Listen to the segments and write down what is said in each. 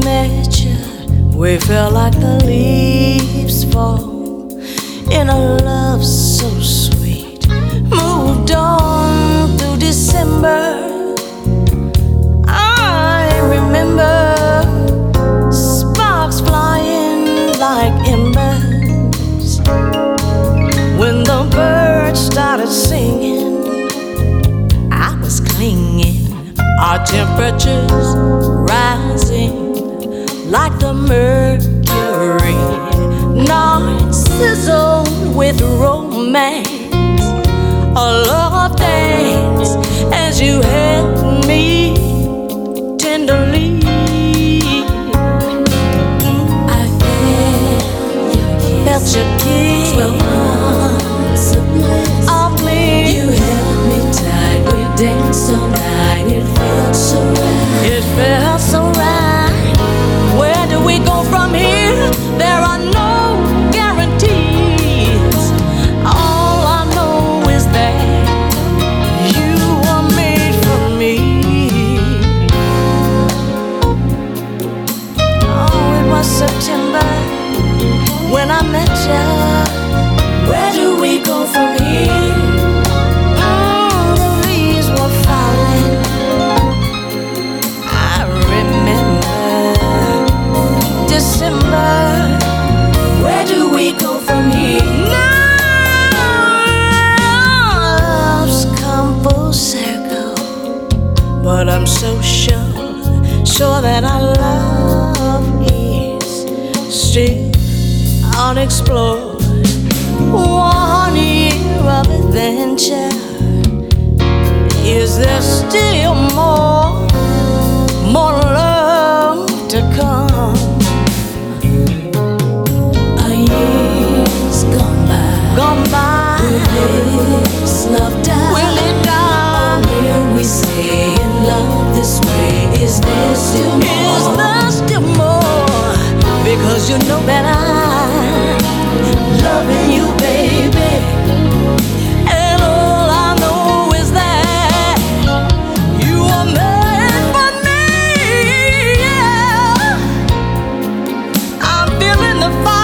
met you. We felt like the leaves fall in a love so sweet. Moved on through December. I remember sparks flying like embers when the birds started singing. I was clinging, our temperatures like the mercury, not sizzled with romance. A love dance as you held me tenderly. I felt your kiss. Twelve months of bliss. Of bliss. You held me tight, we danced all night. It felt so right. It felt sure that our love is still unexplored. One year of adventure. Is there still more, more love to come? A year's gone by. Gone by, This love die. will it die? Will we stay Is there still more? Because you know that I'm loving you, baby. And all I know is that you are made for me. Yeah. I'm feeling the fire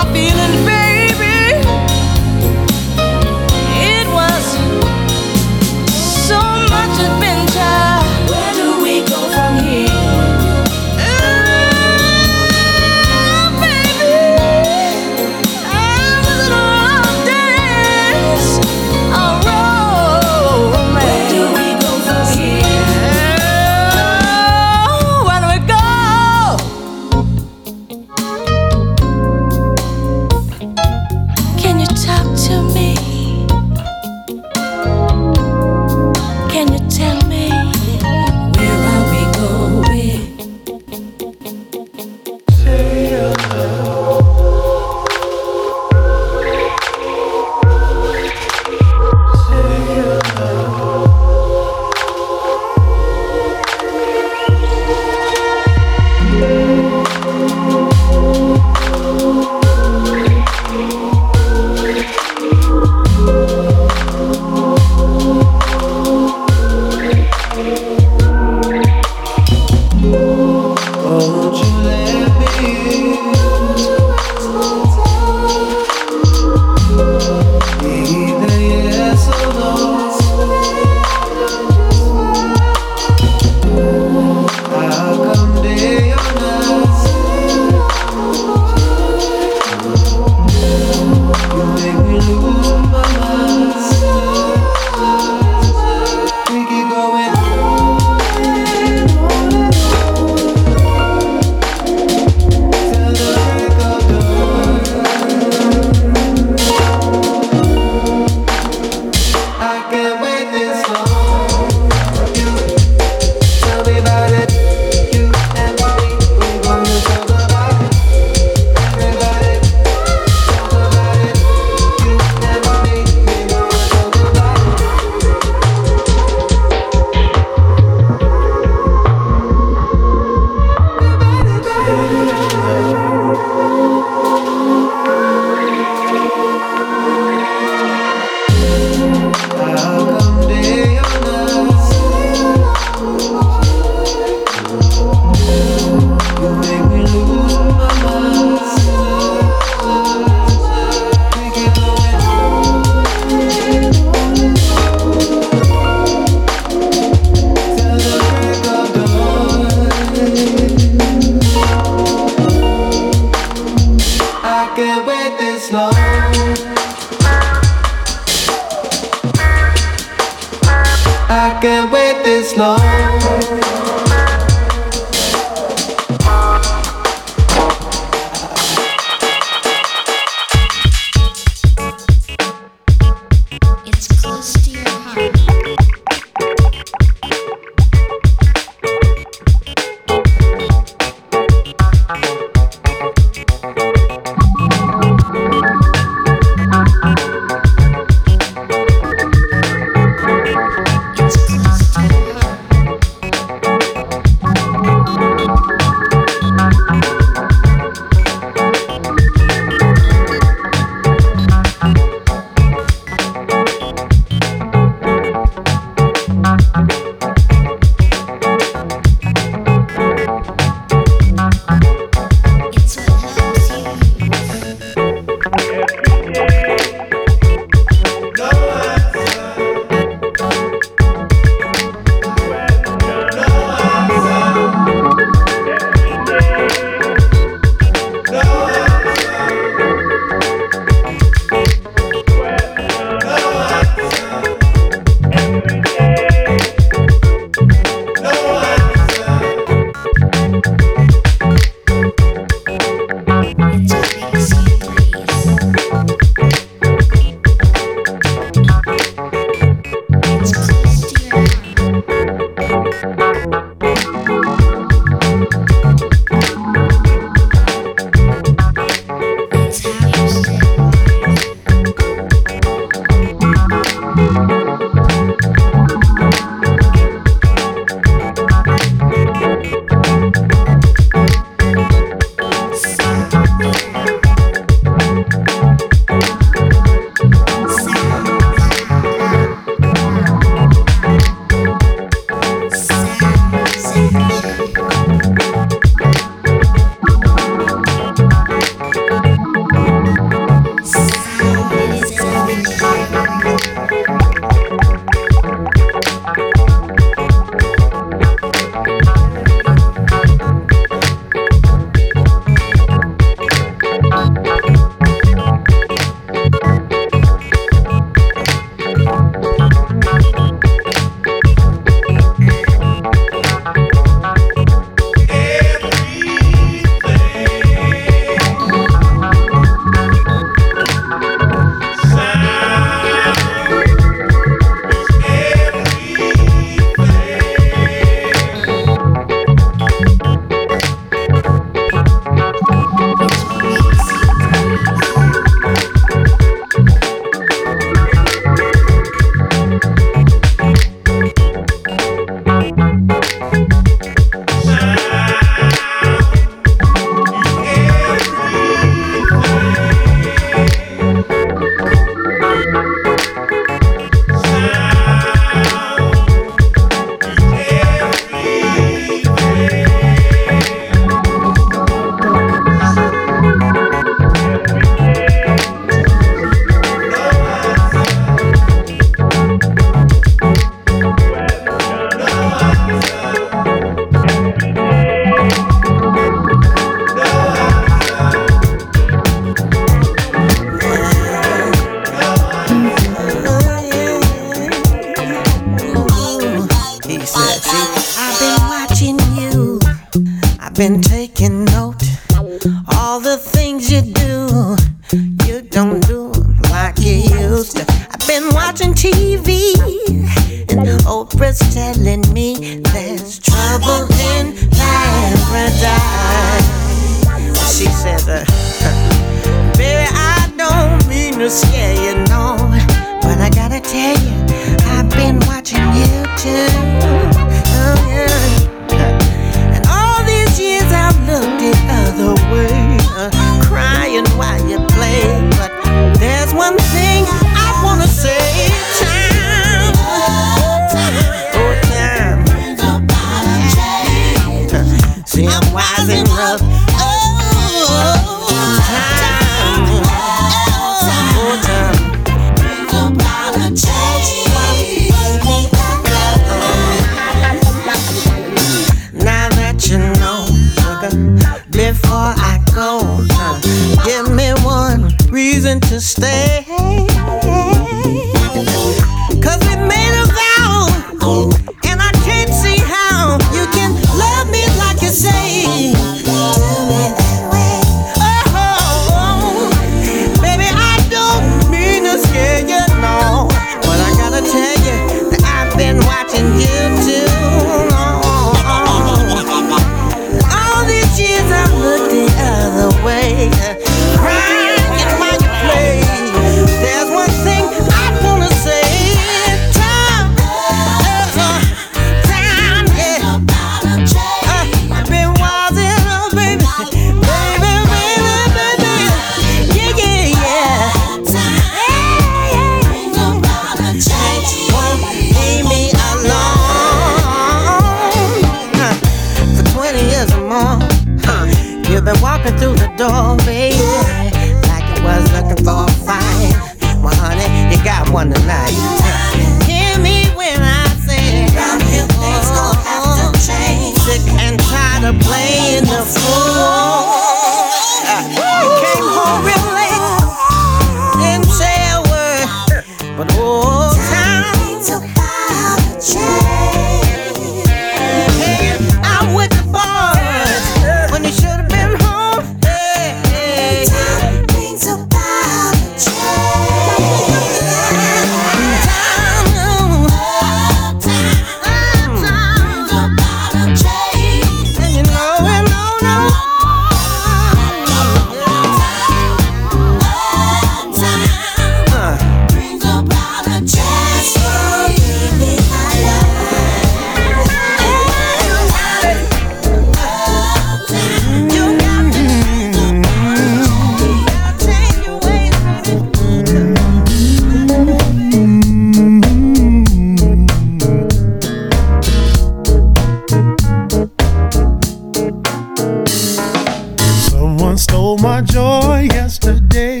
my joy yesterday.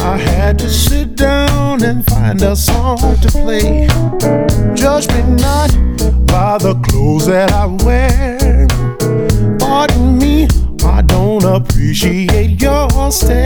I had to sit down and find a song to play. Judge me not by the clothes that I wear. Pardon me, I don't appreciate your stare.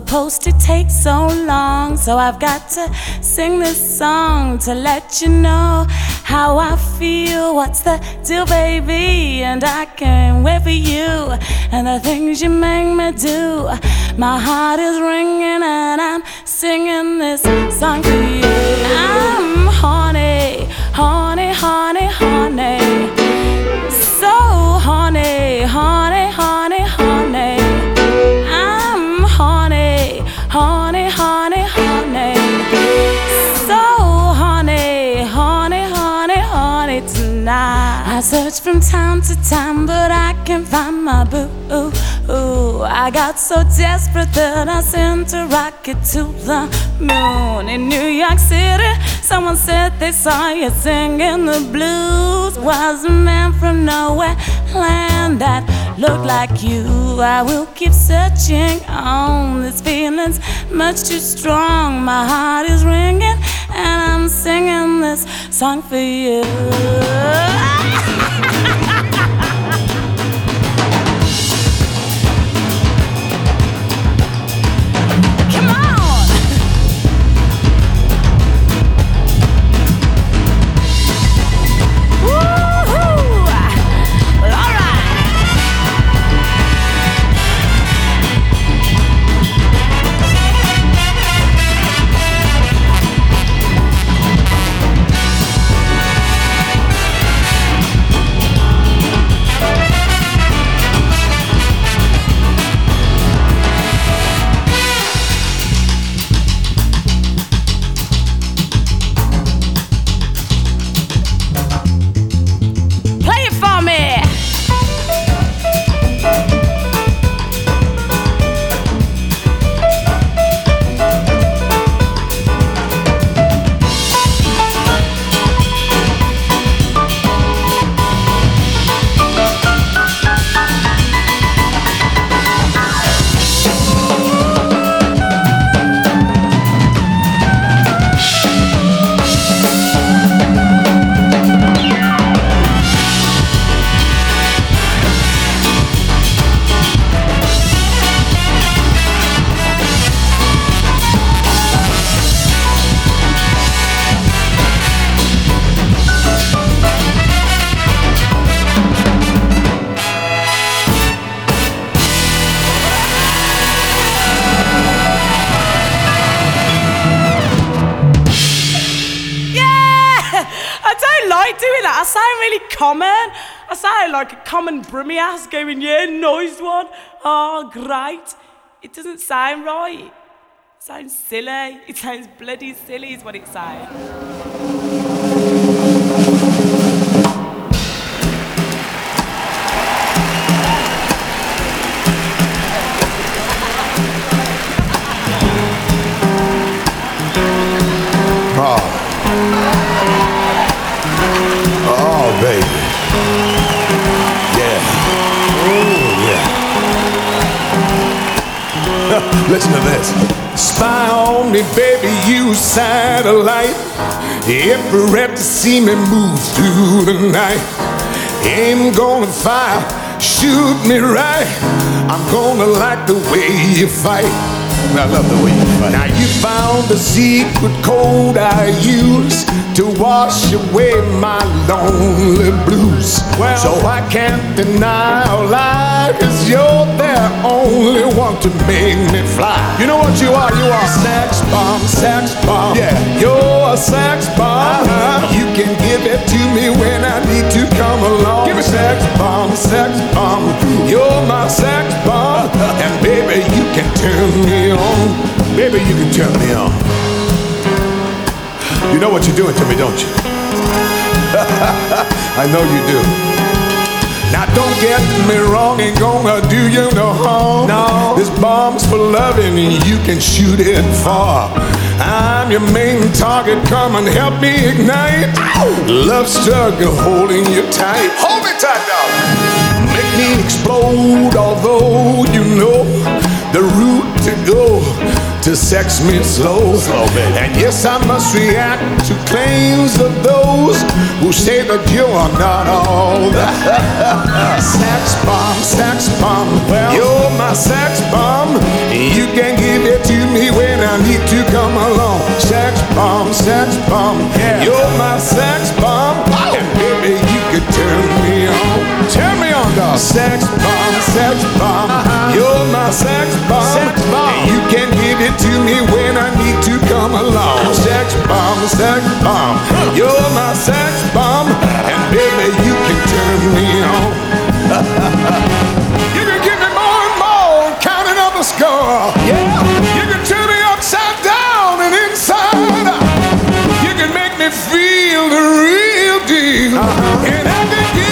Post. to take so long, so I've got to sing this song to let you know how I feel. What's the deal, baby? And I can't wait for you and the things you make me do. My heart is ringing and I'm singing this song for you. I'm honey, honey, honey, honey. I search from time to time, but I can't find my boo. Ooh, I got so desperate that I sent a rocket to the moon in New York City. Someone said they saw you singing the blues. Was a man from nowhere land that looked like you. I will keep searching on. This feeling's much too strong. My heart is ringing, and I'm singing this song for you. Common brummy ass going, yeah, noise one. Oh, great. It doesn't sound right. It sounds silly. It sounds bloody silly, is what it sounds. Satellite. Every rep to see me move through the night. Aim gonna fire, shoot me right. I'm gonna like the way you fight. I love the way you fight. Now you found the secret code I use to wash away my lonely blues. Well- so I can't deny lie, cause you're the only one to make me fly. You know what you are? You are Sex bomb, sex bomb. Yeah. You're a sex bomb. Uh-huh. You can give it to me when I need to come along. Give it to sex bomb, sex bomb. You're my sex bomb. and baby, you can turn me on. Baby, you can turn me on. You know what you're doing to me, don't you? I know you do. Now don't get me wrong, ain't gonna do you no harm. No. This bomb's for loving, and you can shoot it far. I'm your main target, come and help me ignite. Love struggle holding you tight. Hold me tight, dog. Make me explode, although you know the route to go to sex me slow. Slow, baby. And yes, I must react claims of those who say that you are not all that. sex bomb, sex bomb. Well- you're my sex bomb. You can give it to me when I need to come along. Sex bomb, sex bomb. Yeah. You're my sex bomb. And Turn me on, dog. Sex bomb, sex bomb. You're my sex bomb. Uh-huh. Sex bomb. And you can give it to me when I need to come along. Sex bomb, sex bomb. You're my sex bomb. And baby, you can turn me on. you can give me more and more, counting up the score. Yeah. You can turn me upside down and inside. You can make me feel the real deal. And I can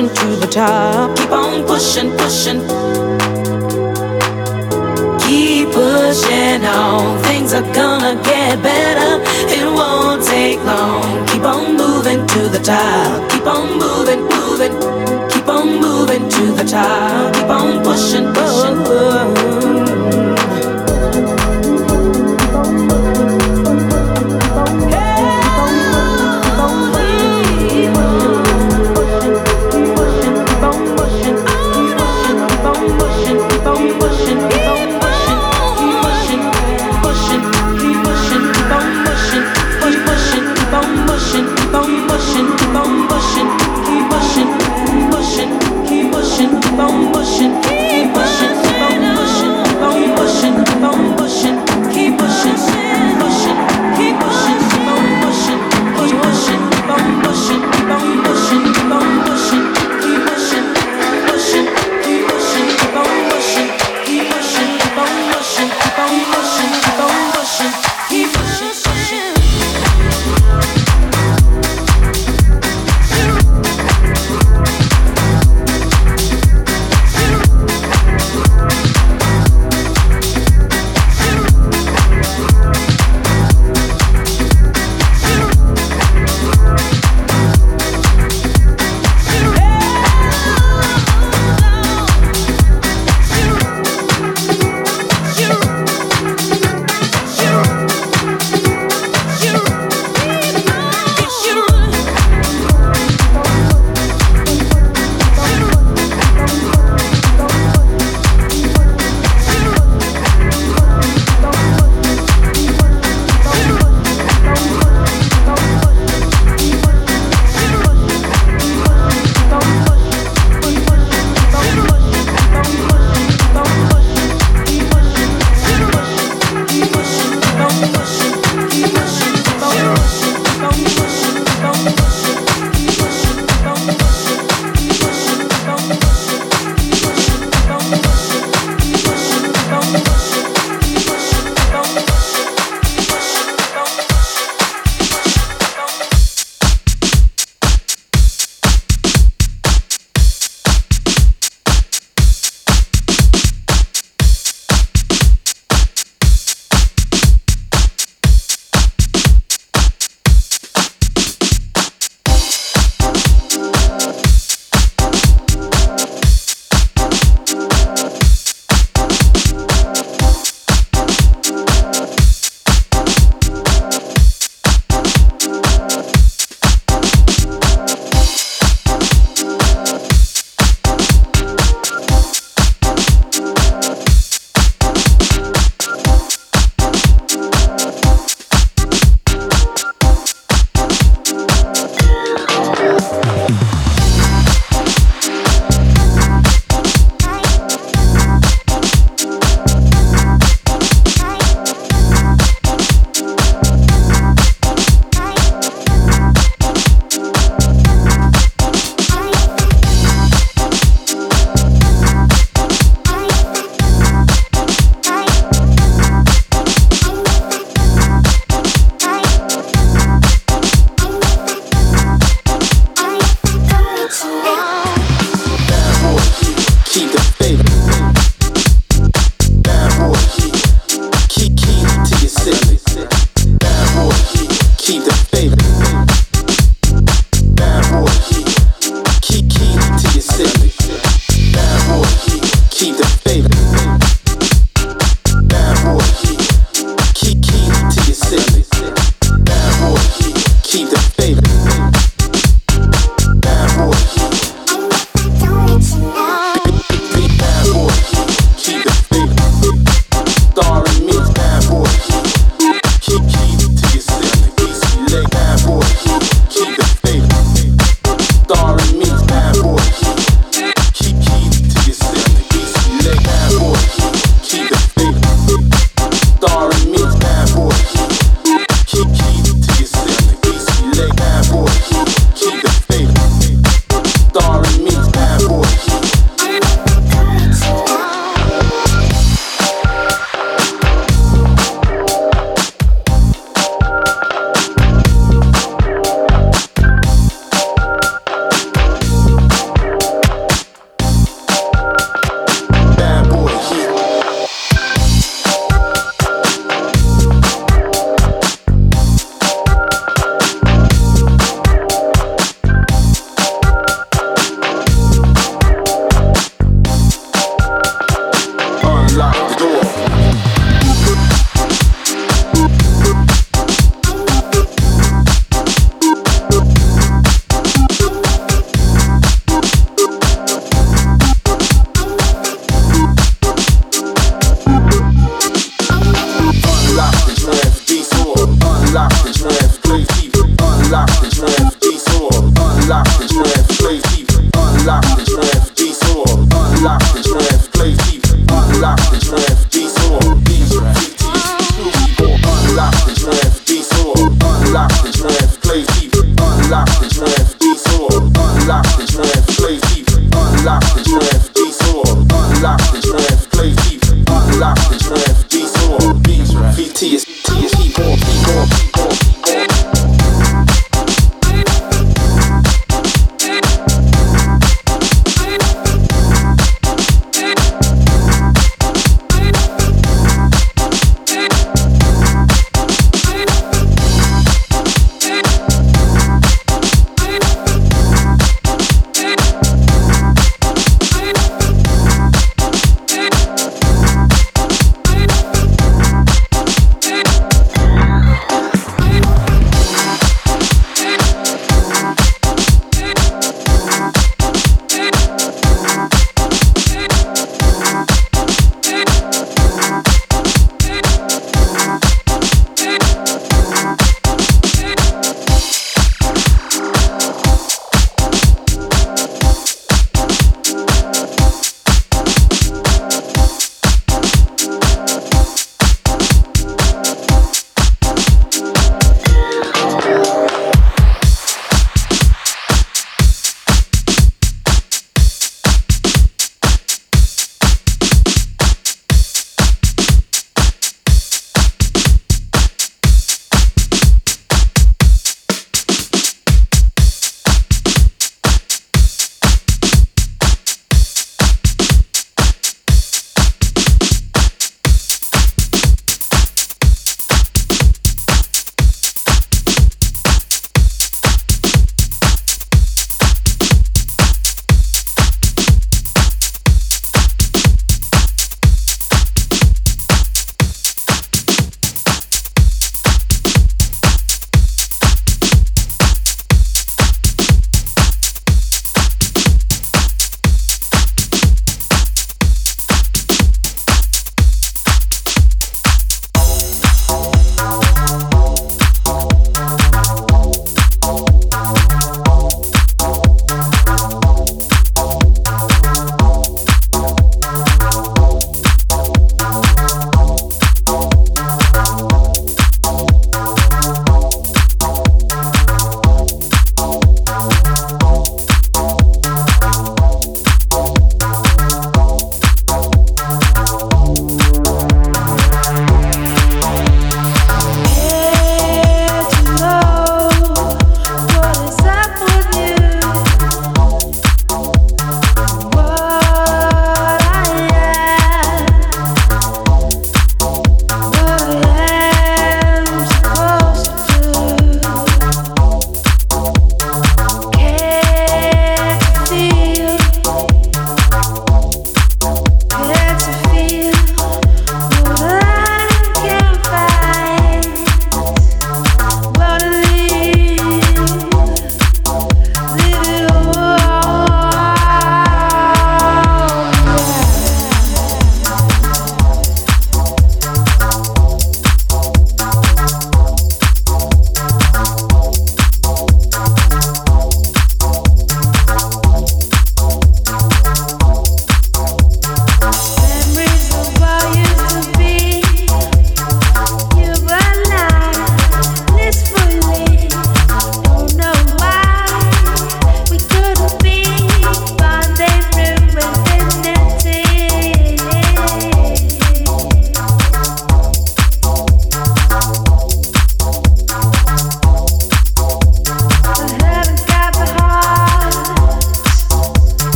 pushing to the top. Keep on pushing, pushing. Keep pushing on. Things are gonna get better. It won't take long. Keep on moving to the top. Keep on moving, moving. Keep on moving to the top. Keep on pushing, pushing. Oh, oh, oh. Keep on pushing, keep pushing, keep on pushing, keep pushing.